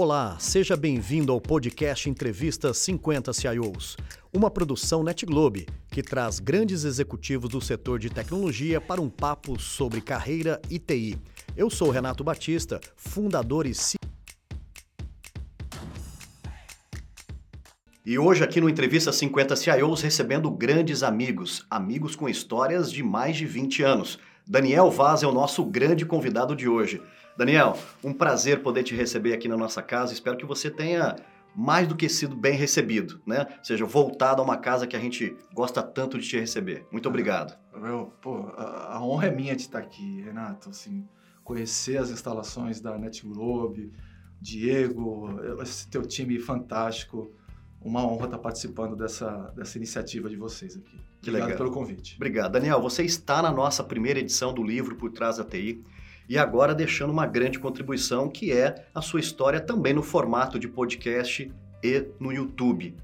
Olá, seja bem-vindo ao podcast Entrevista 50 CIOs, uma produção NetGlobe que traz grandes executivos do setor de tecnologia para um papo sobre carreira e TI. Eu sou Renato Batista, fundador e CEO. E hoje aqui no Entrevista 50 CIOs recebendo grandes amigos, amigos com histórias de mais de 20 anos. Daniel Vaz é o nosso grande convidado de hoje. Daniel, um prazer poder te receber aqui na nossa casa. Espero que você tenha mais do que sido bem recebido, né? Ou seja, voltado a uma casa que a gente gosta tanto de te receber. Muito obrigado. Eu, pô, a, a, honra é minha de estar aqui, Renato. Assim, conhecer as instalações da Net Globe, Diego, esse teu time fantástico. Uma honra estar participando dessa, dessa iniciativa de vocês aqui. Que Obrigado legal. pelo convite. Obrigado. Daniel, você está na nossa primeira edição do livro Por Trás da TI e agora deixando uma grande contribuição que é a sua história também no formato de podcast e no YouTube.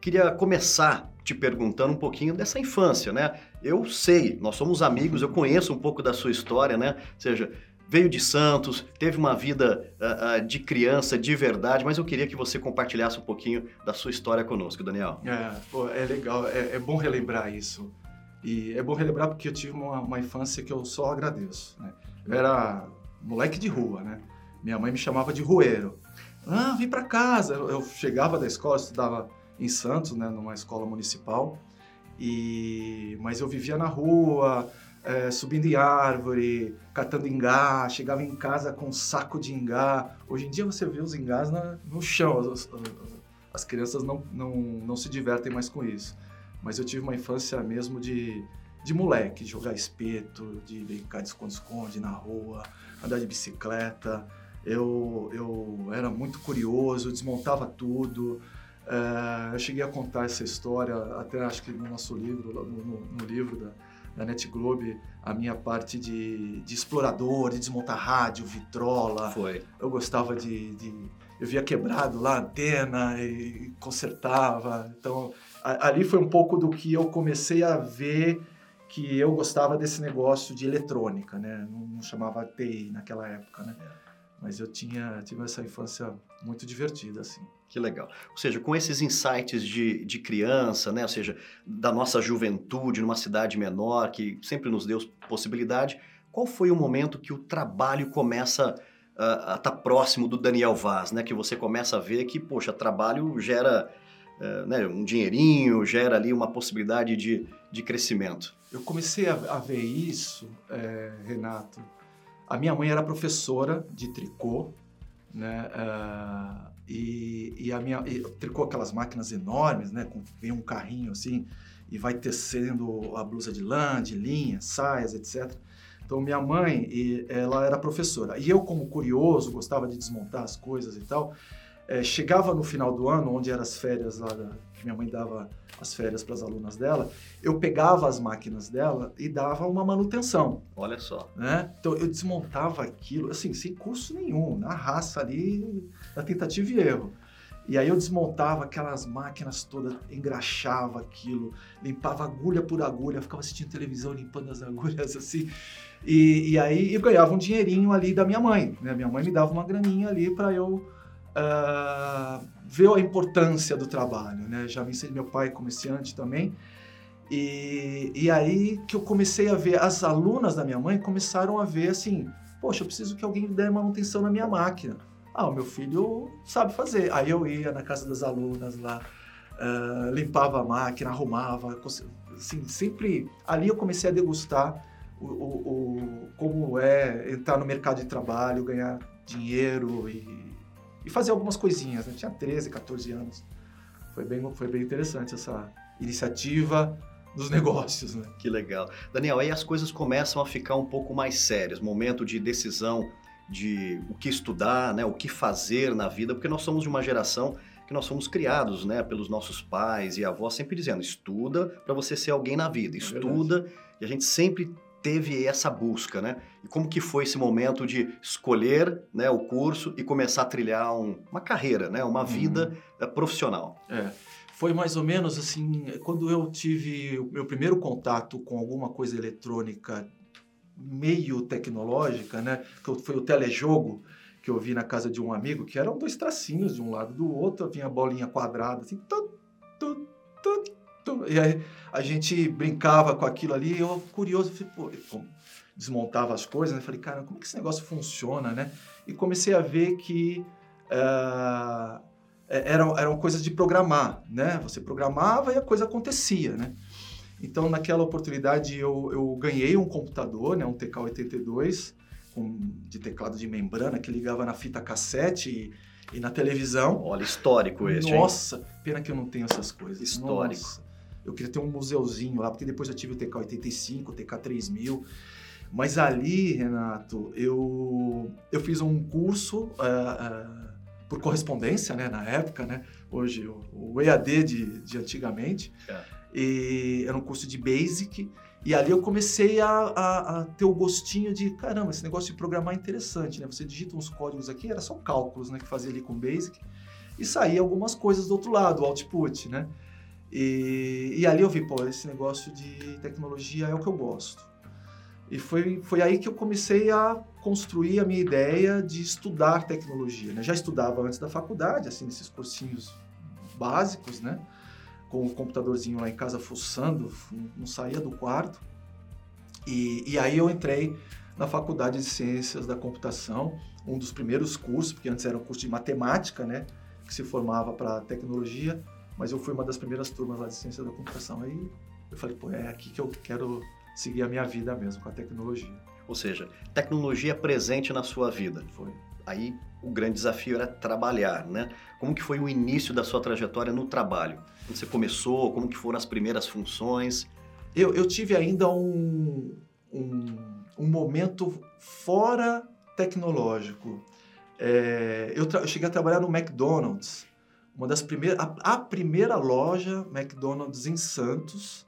Queria começar te perguntando um pouquinho dessa infância, né? Eu sei, nós somos amigos, eu conheço um pouco da sua história, né? Ou seja, veio de Santos, teve uma vida uh, uh, de criança de verdade, mas eu queria que você compartilhasse um pouquinho da sua história conosco, Daniel. É, pô, é legal, é, é, bom relembrar isso. E é bom relembrar porque eu tive uma, uma infância que eu só agradeço, né? Eu era moleque de rua, né? Minha mãe me chamava de rueiro. Ah, vem para casa. Eu chegava da escola, estudava em Santos, né, numa escola municipal. E mas eu vivia na rua, é, subindo em árvore, catando ingá, chegava em casa com um saco de ingá. Hoje em dia você vê os ingás na, no chão, as, as, as, crianças não, não, não se divertem mais com isso. Mas eu tive uma infância mesmo de, de moleque, de jogar espeto, de brincar de esconde-esconde na rua, andar de bicicleta. Eu, eu era muito curioso, desmontava tudo. É, eu cheguei a contar essa história, até acho que no nosso livro, no, no, no livro da, da Net Globe, a minha parte de, de, explorador, de desmontar rádio, vitrola. Foi. Eu gostava de, de eu via quebrado lá a antena e consertava. Então, a, ali foi um pouco do que eu comecei a ver que eu gostava desse negócio de eletrônica, né? Não, não chamava TI naquela época, né? Mas eu tinha tive essa infância muito divertida, assim. Que legal. Ou seja, com esses insights de, de criança, né? Ou seja, da nossa juventude numa cidade menor, que sempre nos deu possibilidade, qual foi o momento que o trabalho começa a estar tá próximo do Daniel Vaz, né? Que você começa a ver que, poxa, trabalho gera é, né, um dinheirinho, gera ali uma possibilidade de, de crescimento. Eu comecei a, a ver isso, é, Renato. A minha mãe era professora de tricô, né? Uh, e, e, a minha e tricô aquelas máquinas enormes, né? Com, vem um carrinho assim e vai tecendo a blusa de lã, de linha, saias, etc. Então minha mãe, ela era professora e eu como curioso gostava de desmontar as coisas e tal. É, chegava no final do ano, onde eram as férias lá, da, que minha mãe dava as férias para as alunas dela, eu pegava as máquinas dela e dava uma manutenção. Olha só. Né? Então eu desmontava aquilo, assim, sem custo nenhum, na raça ali, na tentativa e erro. E aí eu desmontava aquelas máquinas todas, engraxava aquilo, limpava agulha por agulha, ficava assistindo televisão limpando as agulhas assim. E, e aí eu ganhava um dinheirinho ali da minha mãe. Né? Minha mãe me dava uma graninha ali para eu uh, ver a importância do trabalho, né? Já vi meu pai comerciante também. E, e aí que eu comecei a ver, as alunas da minha mãe começaram a ver assim, poxa, eu preciso que alguém dê manutenção na minha máquina. Ah, o meu filho sabe fazer. Aí eu ia na casa das alunas lá, uh, limpava a máquina, arrumava, assim, sempre... Ali eu comecei a degustar o, o, o, como é entrar no mercado de trabalho, ganhar dinheiro e e fazer algumas coisinhas. Né? Tinha 13, 14 anos. Foi bem, foi bem interessante essa iniciativa dos negócios. Né? Que legal. Daniel, aí as coisas começam a ficar um pouco mais sérias, momento de decisão de o que estudar, né, o que fazer na vida, porque nós somos de uma geração que nós fomos criados, né, pelos nossos pais e avós sempre dizendo, estuda para você ser alguém na vida, é estuda, é e a gente sempre teve essa busca, né? E como que foi esse momento de escolher né, o curso e começar a trilhar um, uma carreira, né? Uma vida uhum. profissional? É. Foi mais ou menos assim, quando eu tive o meu primeiro contato com alguma coisa eletrônica meio tecnológica, né? Que foi o telejogo, que eu vi na casa de um amigo, que eram dois tracinhos de um lado do outro, vinha a bolinha quadrada, assim, tu, tu, tu, tu. E aí a gente brincava com aquilo ali, eu curioso, falei, pô, desmontava as coisas, né? Falei, cara, como que esse negócio funciona, né? E comecei a ver que uh, eram, eram coisas de programar, né? Você programava e a coisa acontecia, né? Então, naquela oportunidade, eu, eu ganhei um computador, né? Um TK-82, com, de teclado de membrana que ligava na fita cassete e, e na televisão. Olha, histórico esse, Nossa, hein? pena que eu não tenho essas coisas. Histórico. Nossa, eu queria ter um museuzinho lá, porque depois eu tive o TK-85, o TK-3000. Mas ali, Renato, eu, eu fiz um curso uh, uh, por correspondência, né, na época, né? Hoje, o, o EAD de, de antigamente. É. E era um curso de Basic. E ali eu comecei a, a, a, ter o gostinho de, caramba, esse negócio de programar é interessante, né? Você digita uns códigos aqui, era só cálculos, né? Que fazia ali com Basic. E saía algumas coisas do outro lado, o output, né? E, e ali eu vi, pô, esse negócio de tecnologia é o que eu gosto. E foi, foi aí que eu comecei a construir a minha ideia de estudar tecnologia. Né? Já estudava antes da faculdade, assim, nesses cursinhos básicos, né? com o computadorzinho lá em casa fuçando, não saía do quarto. E, e aí eu entrei na Faculdade de Ciências da Computação, um dos primeiros cursos, porque antes era um curso de matemática, né, que se formava para tecnologia, mas eu fui uma das primeiras turmas lá de Ciências da Computação. Aí eu falei, pô, é aqui que eu quero seguir a minha vida mesmo, com a tecnologia. Ou seja, tecnologia presente na sua vida. Foi. Aí o grande desafio era trabalhar, né? Como que foi o início da sua trajetória no trabalho? Quando você começou, como que foram as primeiras funções? Eu, eu tive ainda um, um, um momento fora tecnológico. É, eu, eu, cheguei a trabalhar no McDonald's, uma das primeiras, a, a primeira loja McDonald's em Santos,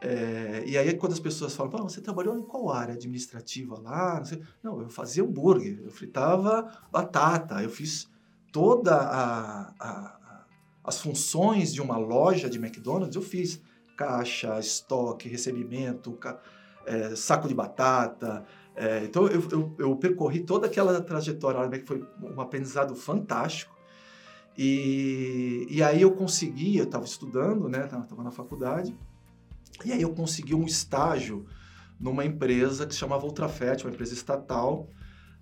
é, e aí, quando as pessoas falam, ah, você trabalhou em qual área administrativa lá? Não, eu fazia hambúrguer, eu fritava batata, eu fiz toda a, a, as funções de uma loja de McDonald's, eu fiz caixa, estoque, recebimento, ca, é, saco de batata. É, então, eu, eu, eu, percorri toda aquela trajetória, que foi um aprendizado fantástico. E, e aí eu consegui, eu estava estudando, né, estava na faculdade, e aí eu consegui um estágio numa empresa que se chamava Ultrafet, uma empresa estatal.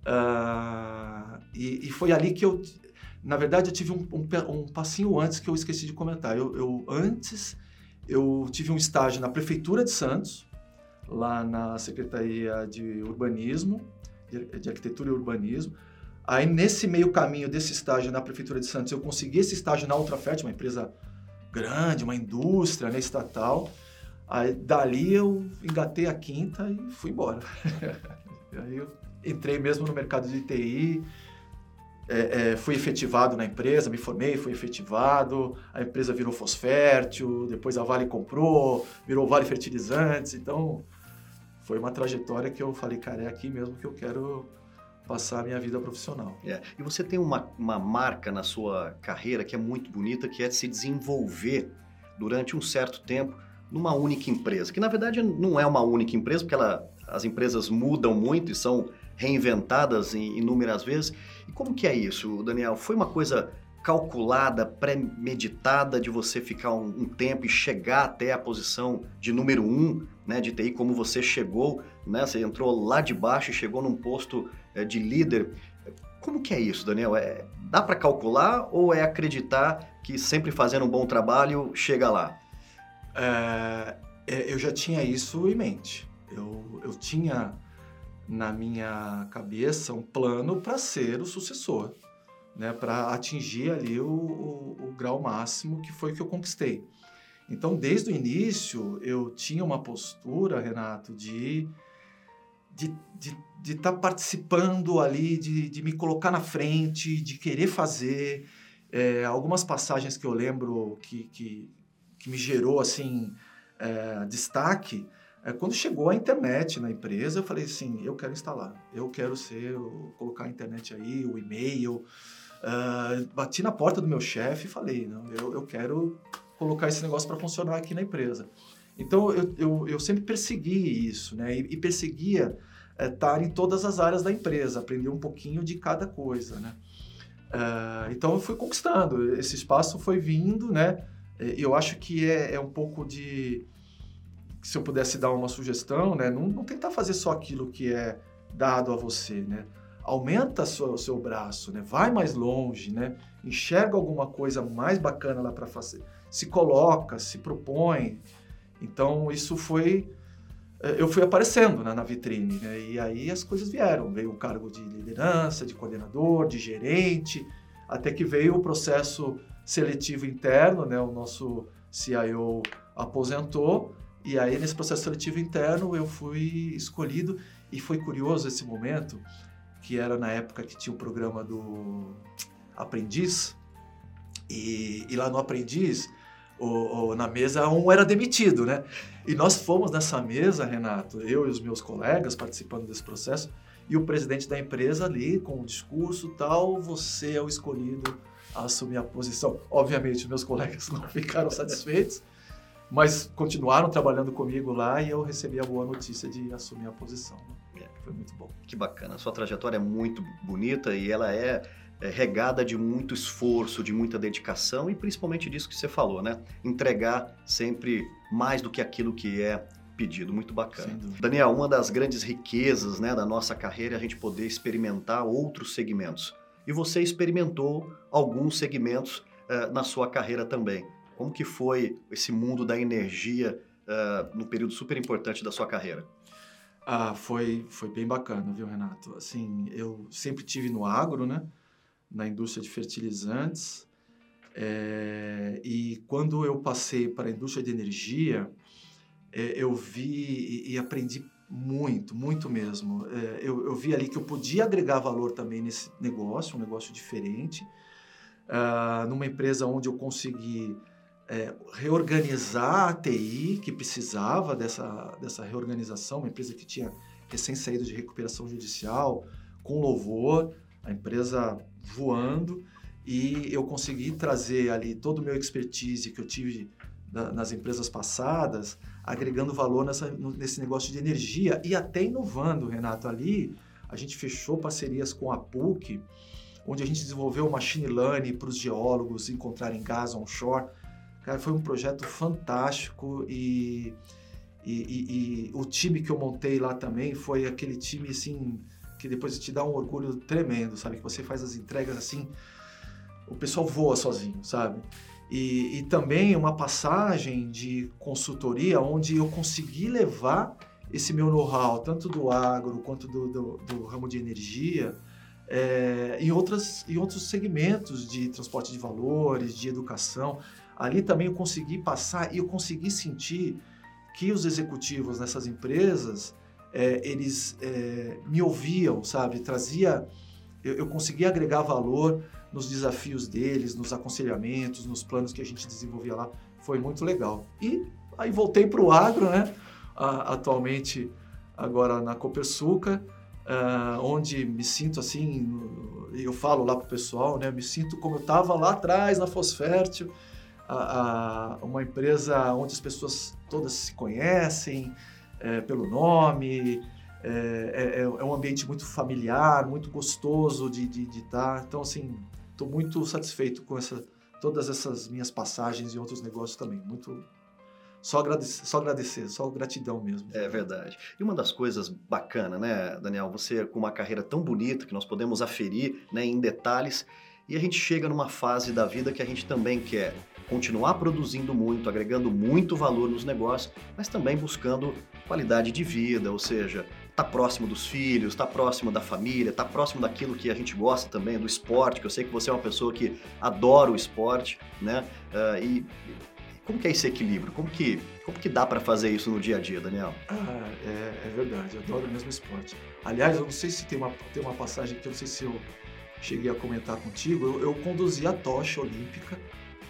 Uh, e, e, foi ali que eu, na verdade, eu tive um, um, um passinho antes que eu esqueci de comentar. Eu, eu, antes eu tive um estágio na prefeitura de Santos, lá na secretaria de urbanismo, de, de arquitetura e urbanismo. Aí nesse meio caminho desse estágio na prefeitura de Santos, eu consegui esse estágio na Ultrafet, uma empresa grande, uma indústria né, estatal. Aí dali eu engatei a quinta e fui embora. aí eu entrei mesmo no mercado de TI, é, é, fui efetivado na empresa, me formei, fui efetivado, a empresa virou Fosfértil, depois a Vale comprou, virou Vale Fertilizantes, então foi uma trajetória que eu falei, cara, é aqui mesmo que eu quero passar a minha vida profissional. É. E você tem uma, uma marca na sua carreira que é muito bonita, que é se desenvolver durante um certo tempo numa única empresa, que na verdade não é uma única empresa, porque ela, as empresas mudam muito e são reinventadas inúmeras vezes. E como que é isso, Daniel? Foi uma coisa calculada, premeditada de você ficar um, um, tempo e chegar até a posição de número um, né, de TI, como você chegou, né? Você entrou lá de baixo e chegou num posto de líder. Como que é isso, Daniel? É, dá para calcular ou é acreditar que sempre fazendo um bom trabalho chega lá? É, eu já tinha isso em mente. Eu, eu tinha na minha cabeça um plano para ser o sucessor, né, para atingir ali o, o, o, grau máximo que foi que eu conquistei. Então, desde o início, eu tinha uma postura, Renato, de de estar de, de tá participando ali, de, de me colocar na frente, de querer fazer. É, algumas passagens que eu lembro que, que, que me gerou assim é, destaque é quando chegou a internet na empresa eu falei assim eu quero instalar eu quero ser eu, colocar a internet aí o e-mail uh, bati na porta do meu chefe e falei não eu, eu quero colocar esse negócio para funcionar aqui na empresa então eu, eu, eu, sempre persegui isso né e, e perseguia estar em todas as áreas da empresa, aprender um pouquinho de cada coisa, né? Uh, então eu fui conquistando, esse espaço foi vindo, né? Eu acho que é, é um pouco de, se eu pudesse dar uma sugestão, né? Não, não, tentar fazer só aquilo que é dado a você, né? Aumenta o seu braço, né? Vai mais longe, né? Enxerga alguma coisa mais bacana lá para fazer. Se coloca, se propõe. Então isso foi eh, eu fui aparecendo né, na vitrine, né? e aí as coisas vieram. Veio o cargo de liderança, de coordenador, de gerente, até que veio o processo seletivo interno, né? O nosso CIO aposentou, e aí nesse processo seletivo interno eu fui escolhido, e foi curioso esse momento, que era na época que tinha o programa do Aprendiz, e, e lá no Aprendiz o, o, na mesa, um era demitido, né? E nós fomos nessa mesa, Renato, eu e os meus colegas participando desse processo, e o presidente da empresa ali, com o discurso tal, você é o escolhido a assumir a posição. Obviamente, meus colegas não ficaram satisfeitos, mas continuaram trabalhando comigo lá e eu recebi a boa notícia de assumir a posição. Né? É. Foi muito bom. Que bacana. A sua trajetória é muito bonita e ela é é, regada de muito esforço, de muita dedicação e principalmente disso que você falou, né? Entregar sempre mais do que aquilo que é pedido. Muito bacana. Daniel, uma das grandes riquezas né, da nossa carreira é a gente poder experimentar outros segmentos. E você experimentou alguns segmentos uh, na sua carreira também. Como que foi esse mundo da energia uh, no período super importante da sua carreira? Ah, foi, foi bem bacana, viu, Renato? Assim, eu sempre tive no agro, né? Na indústria de fertilizantes. É, e quando eu passei para a indústria de energia, é, eu vi e, e, aprendi muito, muito mesmo. É, eu, eu, vi ali que eu podia agregar valor também nesse negócio, um negócio diferente, uh, numa empresa onde eu consegui reorganizar a TI, que precisava dessa, dessa reorganização, uma empresa que tinha recém saído de recuperação judicial, com louvor, a empresa voando e eu consegui trazer ali todo o meu expertise que eu tive na, nas empresas passadas, agregando valor nessa, nesse negócio de energia e até inovando, Renato. Ali a gente fechou parcerias com a PUC, onde a gente desenvolveu machine learning para os geólogos encontrarem gás onshore. Cara, foi um projeto fantástico e, e, e, e o time que eu montei lá também foi aquele time assim que depois te dá um orgulho tremendo, sabe? Que você faz as entregas assim, o pessoal voa sozinho, sabe? E, e também uma passagem de consultoria onde eu consegui levar esse meu know-how, tanto do agro quanto do, do, do ramo de energia, é, em, outras, em outros segmentos de transporte de valores, de educação. Ali também eu consegui passar e eu consegui sentir que os executivos nessas empresas é, eles é, me ouviam, sabe? Trazia, eu, eu conseguia agregar valor nos desafios deles, nos aconselhamentos, nos planos que a gente desenvolvia lá. Foi muito legal. E aí voltei para o agro, né? atualmente agora na Copersuca, uh, onde me sinto assim, eu falo lá para o pessoal, né? Me sinto como eu estava lá atrás na Fosfértil, uma empresa onde as pessoas todas se conhecem, é, pelo nome, é, é, é, um ambiente muito familiar, muito gostoso de estar. De, de tá. Então, assim, estou muito satisfeito com essa, todas essas minhas passagens e outros negócios também. Muito. Só agradecer, só agradecer, só gratidão mesmo. É verdade. E uma das coisas bacanas, né, Daniel? Você com uma carreira tão bonita que nós podemos aferir né, em detalhes, e a gente chega numa fase da vida que a gente também quer continuar produzindo muito, agregando muito valor nos negócios, mas também buscando qualidade de vida, ou seja, tá próximo dos filhos, tá próximo da família, tá próximo daquilo que a gente gosta também, do esporte, que eu sei que você é uma pessoa que adora o esporte, né? Uh, e como que é esse equilíbrio? Como que, como que dá para fazer isso no dia a dia, Daniel? Ah, é, é verdade, eu adoro mesmo esporte. Aliás, eu não sei se tem uma, tem uma passagem que eu não sei se eu cheguei a comentar contigo, eu, eu conduzi a tocha olímpica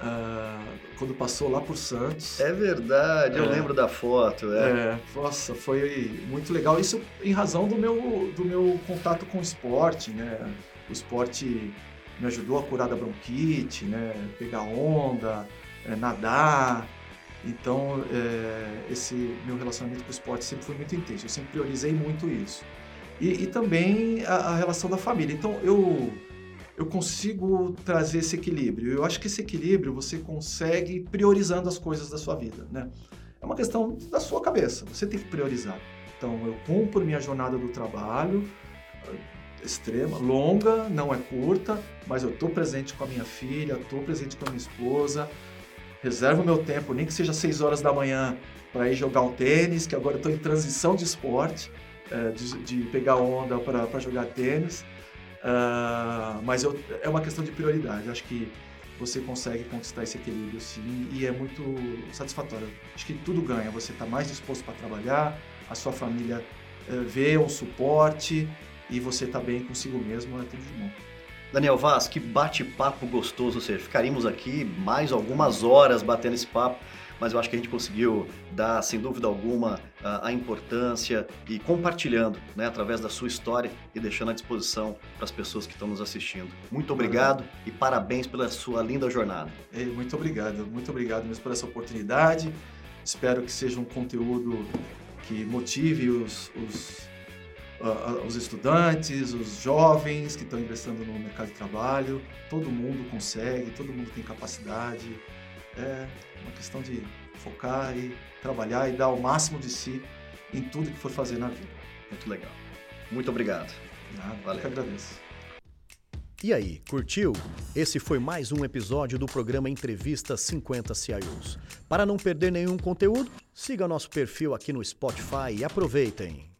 Uh, quando passou lá por Santos. É verdade, eu é, lembro da foto. É. é. nossa, foi muito legal. Isso em razão do meu, do meu contato com o esporte, né? O esporte me ajudou a curar da bronquite, né? Pegar onda, é, nadar. Então, é, esse meu relacionamento com o esporte sempre foi muito intenso. Eu sempre priorizei muito isso. E, e também a, a, relação da família. Então eu eu consigo trazer esse equilíbrio. Eu acho que esse equilíbrio você consegue priorizando as coisas da sua vida, né? É uma questão da sua cabeça. Você tem que priorizar. Então eu cumpro minha jornada do trabalho extrema, longa, não é curta, mas eu estou presente com a minha filha, estou presente com a minha esposa, reservo meu tempo, nem que seja 6 horas da manhã, para ir jogar um tênis, que agora estou em transição de esporte, é, de, de, pegar onda para jogar tênis. Uh, mas eu, é uma questão de prioridade. Acho que você consegue conquistar esse equilíbrio sim e é muito satisfatório. Acho que tudo ganha. Você está mais disposto para trabalhar, a sua família uh, vê um suporte e você está bem consigo mesmo, é tudo de bom. Daniel Vaz, que bate-papo gostoso, ou seja, ficaríamos aqui mais algumas horas batendo esse papo, mas eu acho que a gente conseguiu dar, sem dúvida alguma, a, importância e compartilhando, né, através da sua história e deixando à disposição para as pessoas que estão nos assistindo. Muito obrigado e parabéns pela sua linda jornada. muito obrigado, muito obrigado mesmo por essa oportunidade. Espero que seja um conteúdo que motive os, os os estudantes, os jovens que estão ingressando no mercado de trabalho. Todo mundo consegue, todo mundo tem capacidade. É uma questão de focar e trabalhar e dar o máximo de si em tudo que for fazer na vida. Muito legal. Muito obrigado. Nada, Valeu. Eu que agradeço. E aí, curtiu? Esse foi mais um episódio do programa Entrevista 50 CIOs. Para não perder nenhum conteúdo, siga nosso perfil aqui no Spotify e aproveitem.